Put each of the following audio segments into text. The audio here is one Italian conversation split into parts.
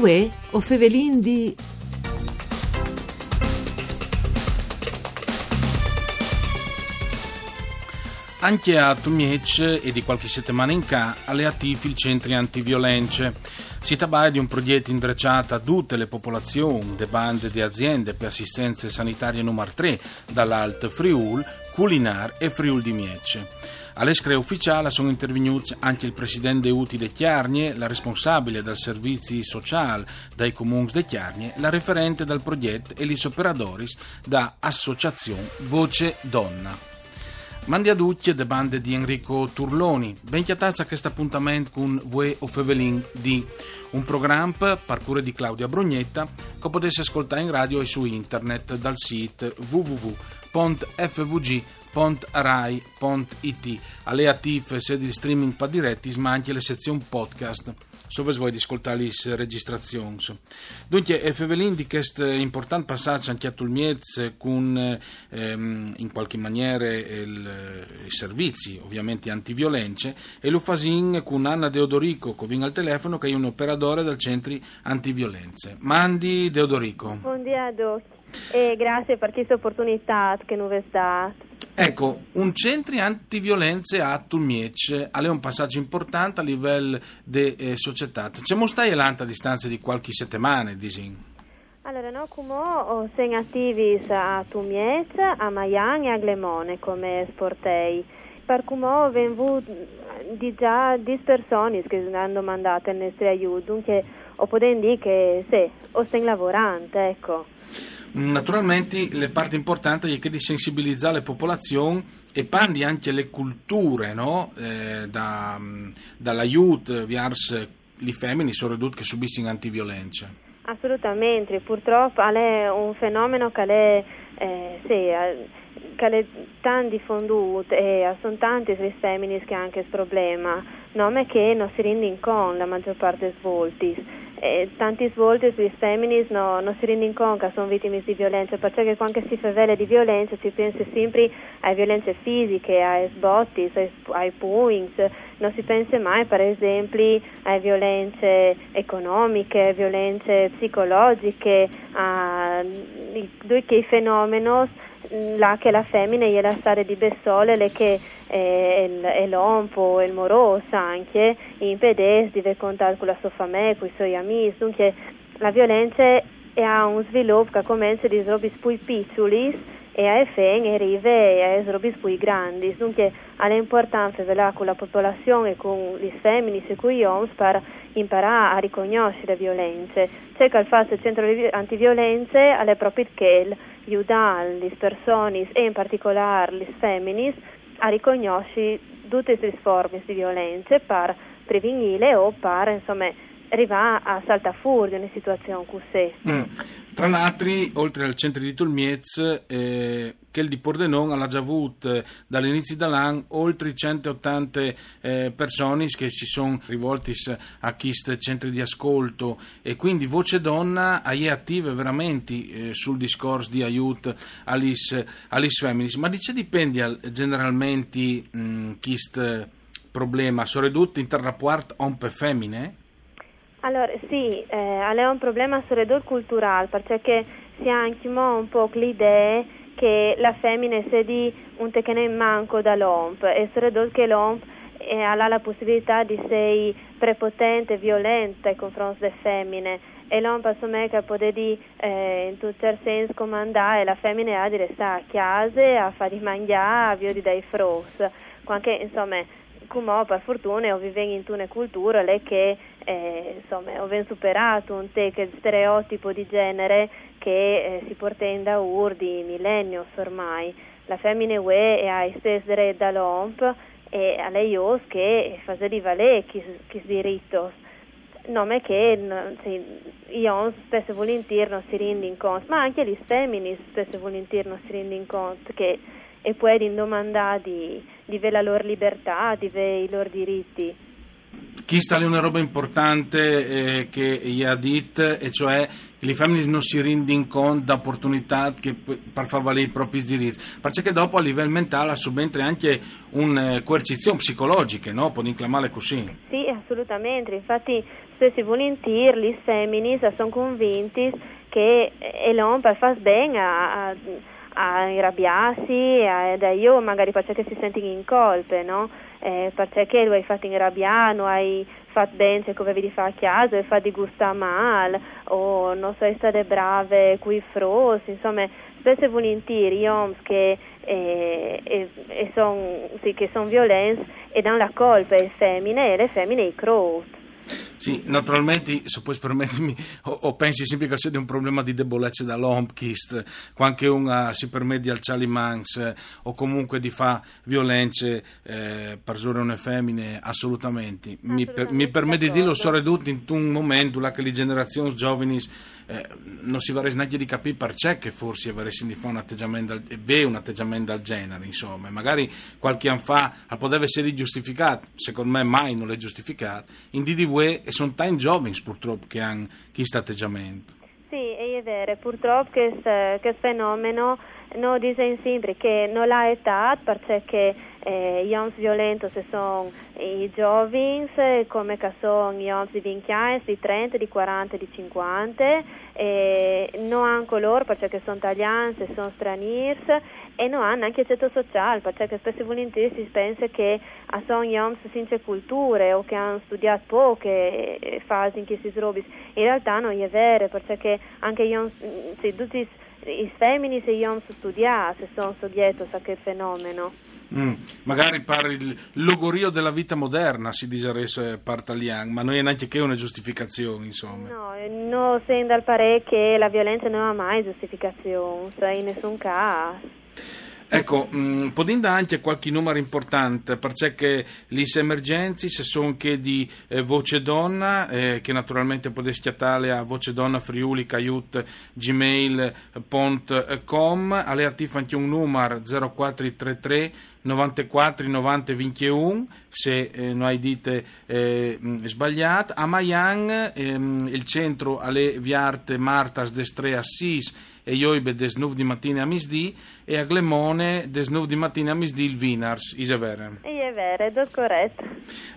Uè, o fevelin di... Anche a Tumiec e di qualche settimana in ca alle attivi il centri antiviolenze. Si tratta di un progetto indrecciato a tutte le popolazioni, de bande di aziende per assistenza sanitaria numero 3 dall'Alt Friul, Culinar e Friul di Miece. All'escre ufficiale sono intervenuti anche il presidente Utile Chiarnie, la responsabile del servizi sociali dai comuni di Chiarnie, la referente del progetto e gli operatori da Associazione Voce Donna. Mandi a ducce de bande di Enrico Turloni. Ben chiatazza questo appuntamento con Vue o Fevelin di un programma parcure di Claudia Brugnetta che potesse ascoltare in radio e su internet dal sito www.fvg.rai.it alle attive sedi di streaming pa diretti ma anche le sezioni podcast dove vuoi ascoltare le registrazioni. Dunque, è Fevelin di questo importante passaggio anche a Tulmiez con ehm, in qualche maniera il, i servizi, ovviamente antiviolenze, e lo fasin con Anna Deodorico, che viene al telefono, che è un operatore del centro antiviolenze. Mandi Deodorico. Buongiorno e grazie per questa opportunità che noi date. Ecco, un centro antiviolenze a Tulmiec è un passaggio importante a livello di eh, società. C'è stai a distanza di qualche settimana, disin? Allora, noi come siamo attivi a Tumiec, a Maian e a Glemone come sportei. Per come vengono di già 10 persone che hanno mandato il nostro aiuto, dunque o possiamo dire che sì, o stiamo lavorando, ecco. Naturalmente le parti importanti è che di sensibilizzare le popolazioni e pandi anche le culture, no? eh, da, dall'aiuto verso le femmine soprattutto che subiscono antiviolenza. Assolutamente, purtroppo è un fenomeno che è, eh, sì, che è tan diffonduto e sono tanti le femmine che hanno anche questo problema, nome che non si rendono conto la maggior parte dei svolti tanti volte sui femmini no, non si rendono conto che sono vittime di violenza, perché quando si fa vele di violenza si pensa sempre alle violenze fisiche, ai sbotti, ai, pugni, non si pensa mai per esempio alle violenze economiche, violenze psicologiche, a due che fenomeni là che la femmina è la stare di Bessole, le che è l'ompo, il moroso anche, impedisce di contare con la sua famiglia, con i suoi amici, dunque la violenza ha un sviluppo che comincia di robi più piccoli e a fine arriva a robi più grandi, dunque è importante con la popolazione e con le femmine e con gli uomini per imparare a riconoscere le violenze. C'è che il fatto del centro antiviolenze è proprio che aiutare le persone e in particolare le femmine a riconoscere tutte le forme di violenza per prevenire o per insomma arrivare a saltare fuori di una situazione così. Mm. Tra l'altro, oltre al centro di Tolmiez, eh, che il di Pordenon ha già avuto eh, dall'inizio dell'anno oltre 180 eh, persone che si sono rivolte a questi centri di ascolto e quindi Voce Donna è attiva veramente eh, sul discorso di aiuto alle femmine. Ma dice dipende generalmente questo problema, soprattutto in rapporto uomo-femmine? Allora, sì, eh, è un problema soprattutto culturale, perché si ha anche un po' l'idea che la femmina sia di un tecne manco dall'omp e soprattutto che l'omp ha la possibilità di essere prepotente violenta nei confronti delle femmine. E l'omp insomma che può dire eh, in tutto il senso comandare. La femmina ha di restare a casa a fare di mangiare, a via di dai fros, anche insomma come per fortuna o vive in una cultura che eh, insomma ho superato un te che stereotipo di genere che eh, si porta in da ur millenni ormai. La femmina UE è a stesere dall'omp e a lei os che fa di valere chi, chi nome che sì, io spesso e volentieri non si rendono conto ma anche gli femmini spesso e volentieri non si rendono conto che e poi domandare di, di la loro libertà, di i loro diritti. Chi sta lì una roba importante eh, che gli ha detto, e cioè che le famiglie non si rendono conto da opportunità che, per far valere i propri diritti, perché dopo a livello mentale subentra anche una coercizione psicologica, no? Può inclamare così. Sì, assolutamente. Infatti, stessi volentieri, le femmine sono convinti che l'uomo per far bene a, a, a irrabbiarsi, a, da io magari perché si sentono in colpe, no? Eh, perché lo hai fatto inrabbiare, non hai fatto bene ciò che avevi fatto a casa, hai fatto di gustare male, o non so, state brave qui frosi, insomma, spesso e volentieri uomini che, eh, eh, sono sì, son violenti e danno la colpa alle femmine e le femmine i crowd. Sì, naturalmente, se puoi permettermi, o, o, pensi sempre che sia un problema di debolezza dall'Hompkist, quando uno si permette di alzare i mans o comunque di fare violenze eh, per una femmine, assolutamente. Mi, per, mi permette di dirlo, sono ridotto in un momento là che le generazioni giovani eh, non si vorrei neanche di capire perché che forse fare un atteggiamento, beh, un atteggiamento del genere, insomma. Magari qualche anno fa poteva essere giustificato, secondo me mai non è giustificato, in DDV e sono tanti giovani purtroppo che hanno questo atteggiamento. Sì, è vero, purtroppo questo fenomeno non dice sempre che non ha età perché eh, gli uomini violenti sono i giovani come sono gli uomini di 20 anni, di 30, di 40, di 50 e non anche loro perché sono italiani, sono stranieri e non hanno anche ceto sociale perché spesso e volentieri si pensa che sono gli uomini senza culture o che hanno studiato poche fasi in cui si trovi in realtà non è vero perché anche gli uomini, sì, tutti i femmini se uomini studiano se sono soggetti a quel fenomeno Mm, magari per il logorio della vita moderna si dice partalian, ma non è neanche che una giustificazione, insomma. No, non sembra al pare che la violenza non ha mai giustificazione, in nessun caso. Ecco, mh, mm, podinda anche qualche numero importante, perché le emergenze sono che di eh, Voce Donna, eh, che naturalmente potete schiattare a voce donna friuli caiut gmail.com, alle attive anche un numero 0433 94 90 21 se eh, non hai dite eh, sbagliato a Mayan ehm, il centro alle viarte Martas destre Assis e Ioibe des 9 di mattina a misdì e a Glemone des 9 di mattina a misdì il Vinars, is vero? È vero, è corretto.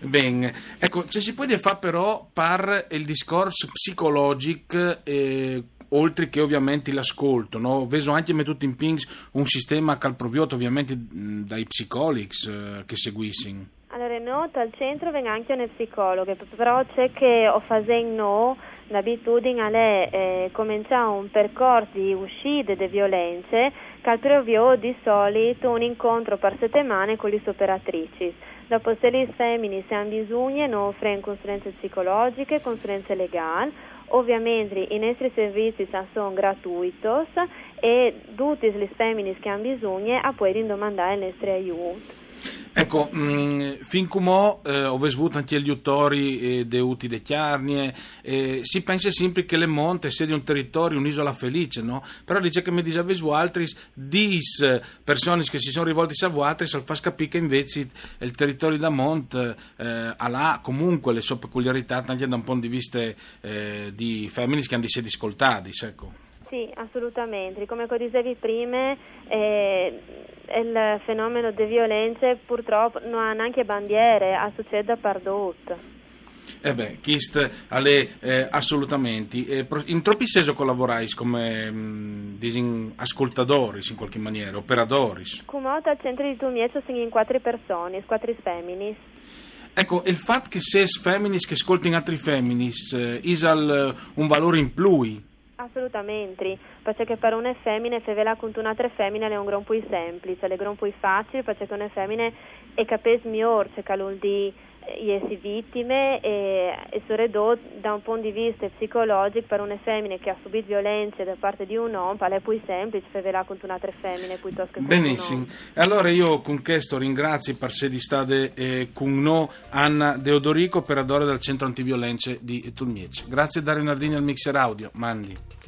Bene, ecco, se si può fare però per il discorso psicologico eh, oltre che ovviamente l'ascolto, no? vedo anche me tutti in pings un sistema calprovioto ovviamente dai psicologi eh, che seguissero. Allora, no, al centro venga anche un psicologo, però c'è che ho fatto no, l'abitudine è eh, cominciare un percorso di uscita da violenze che previo di solito un incontro per settimane con le operatrici. Dopo se le femmine se hanno bisogno, non offrono consulenze psicologiche, consulenze legali, ovviamente i nostri servizi sono gratuiti e tutte le femmine che hanno bisogno possono domandare il nostro aiuto. Ecco, mm, fin come eh, ho avuto anche gli autori eh, deuti de Chiarnie, eh, si pensa sempre che le Monte sia di un territorio, un'isola felice, no? Però dice che mi dice altri, dis persone che si sono rivolti a altri, al fa capire che invece il territorio da Monte eh, ha comunque le sue peculiarità anche da un punto di vista eh, di femmini che hanno di sé ascoltati, ecco. Sì, assolutamente. Come dicevi prima, eh, il fenomeno di violenze purtroppo non ha neanche bandiere, a succede pardotto. Eh beh, Kist alle eh, assolutamente. Eh, in troppi sensi collaborai come mh, mm, ascoltatori in qualche maniera, operatori. Come al centro di Tumiezzo sono in quattro persone, quattro femmini. Ecco, il fatto che se femminis che ascoltino altri femminis eh, ha un valore in più Assolutamente, perché per una femmina fevela con un'altra femmina è un gran più semplice, è un gran più facile perché una femmina è capace migliore che l'un di essere vittime e, e soprattutto da un punto di vista psicologico per una femmina che ha subito violenze da parte di un uomo è più semplice fevela con un'altra femmina piuttosto che Benissimo, allora io con questo ringrazio per sé di stare eh, con noi Anna Deodorico, operatore del centro antiviolenze di Tulmiec. Grazie da Renardini al mixer audio, mandi.